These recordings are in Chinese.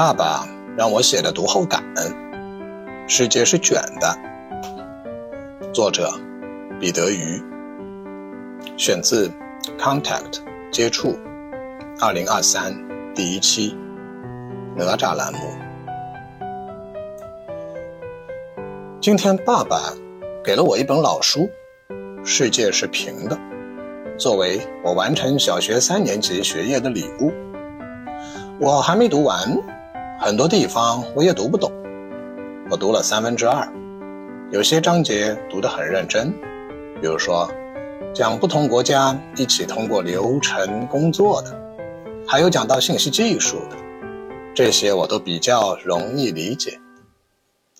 爸爸让我写的读后感，世界是卷的。作者彼得鱼，选自《Contact》接触，二零二三第一期哪吒栏目。今天爸爸给了我一本老书，《世界是平的》，作为我完成小学三年级学业的礼物。我还没读完。很多地方我也读不懂，我读了三分之二，有些章节读得很认真，比如说讲不同国家一起通过流程工作的，还有讲到信息技术的，这些我都比较容易理解。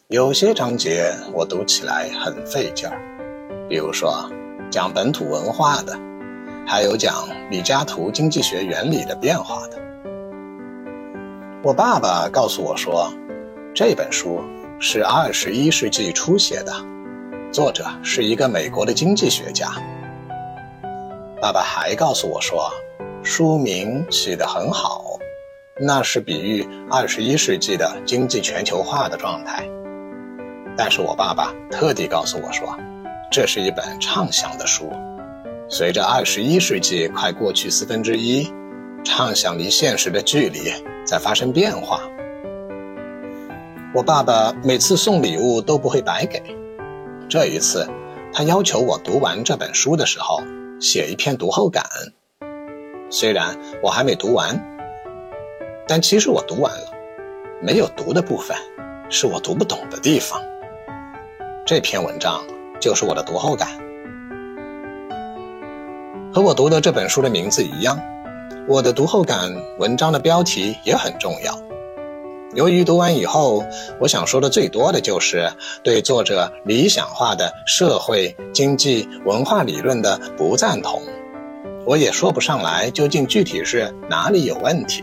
有些章节我读起来很费劲儿，比如说讲本土文化的，还有讲李嘉图经济学原理的变化的。我爸爸告诉我说，这本书是二十一世纪初写的，作者是一个美国的经济学家。爸爸还告诉我说，书名起得很好，那是比喻二十一世纪的经济全球化的状态。但是我爸爸特地告诉我说，这是一本畅想的书，随着二十一世纪快过去四分之一，畅想离现实的距离。在发生变化。我爸爸每次送礼物都不会白给，这一次，他要求我读完这本书的时候写一篇读后感。虽然我还没读完，但其实我读完了。没有读的部分，是我读不懂的地方。这篇文章就是我的读后感，和我读的这本书的名字一样。我的读后感文章的标题也很重要。由于读完以后，我想说的最多的就是对作者理想化的社会、经济、文化理论的不赞同。我也说不上来究竟具体是哪里有问题，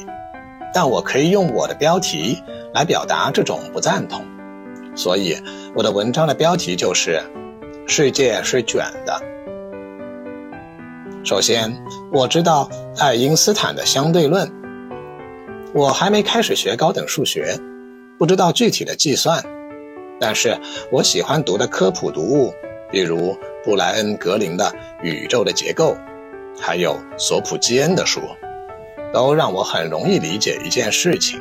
但我可以用我的标题来表达这种不赞同。所以，我的文章的标题就是“世界是卷的”。首先，我知道爱因斯坦的相对论。我还没开始学高等数学，不知道具体的计算，但是我喜欢读的科普读物，比如布莱恩·格林的《宇宙的结构》，还有索普基恩的书，都让我很容易理解一件事情：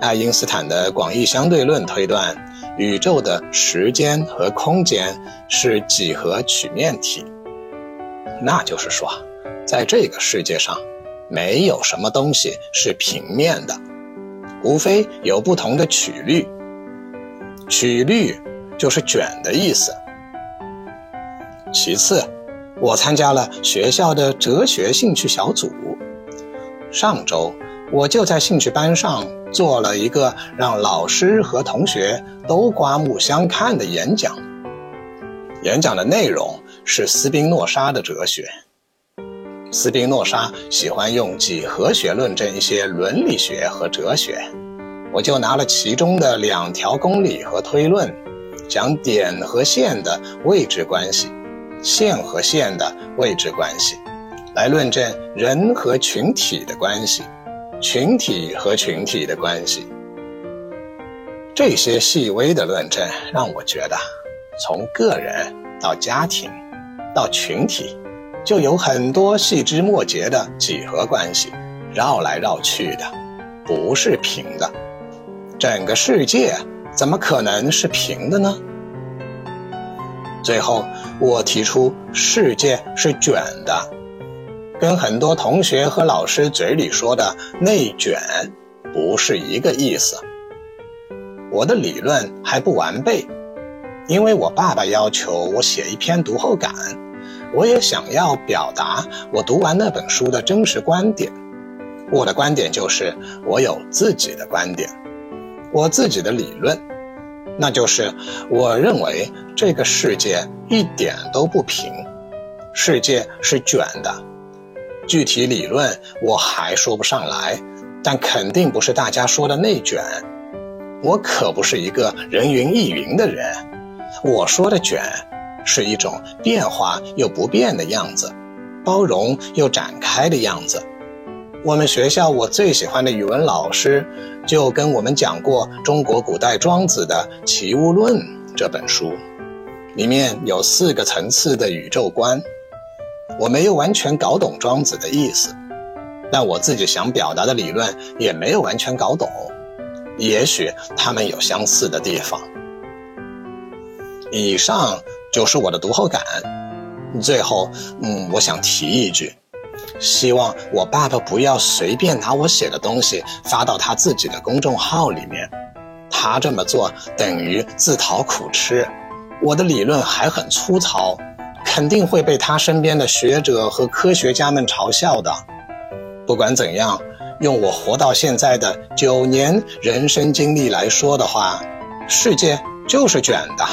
爱因斯坦的广义相对论推断，宇宙的时间和空间是几何曲面体。那就是说，在这个世界上，没有什么东西是平面的，无非有不同的曲率。曲率就是卷的意思。其次，我参加了学校的哲学兴趣小组。上周，我就在兴趣班上做了一个让老师和同学都刮目相看的演讲。演讲的内容。是斯宾诺莎的哲学。斯宾诺莎喜欢用几何学论证一些伦理学和哲学，我就拿了其中的两条公理和推论，讲点和线的位置关系，线和线的位置关系，来论证人和群体的关系，群体和群体的关系。这些细微的论证让我觉得，从个人到家庭。到群体，就有很多细枝末节的几何关系，绕来绕去的，不是平的。整个世界怎么可能是平的呢？最后，我提出世界是卷的，跟很多同学和老师嘴里说的内卷不是一个意思。我的理论还不完备。因为我爸爸要求我写一篇读后感，我也想要表达我读完那本书的真实观点。我的观点就是，我有自己的观点，我自己的理论，那就是我认为这个世界一点都不平，世界是卷的。具体理论我还说不上来，但肯定不是大家说的内卷。我可不是一个人云亦云的人。我说的卷，是一种变化又不变的样子，包容又展开的样子。我们学校我最喜欢的语文老师就跟我们讲过中国古代庄子的《齐物论》这本书，里面有四个层次的宇宙观。我没有完全搞懂庄子的意思，但我自己想表达的理论也没有完全搞懂。也许他们有相似的地方。以上就是我的读后感。最后，嗯，我想提一句，希望我爸爸不要随便拿我写的东西发到他自己的公众号里面，他这么做等于自讨苦吃。我的理论还很粗糙。肯定会被他身边的学者和科学家们嘲笑的。不管怎样，用我活到现在的九年人生经历来说的话，世界就是卷的。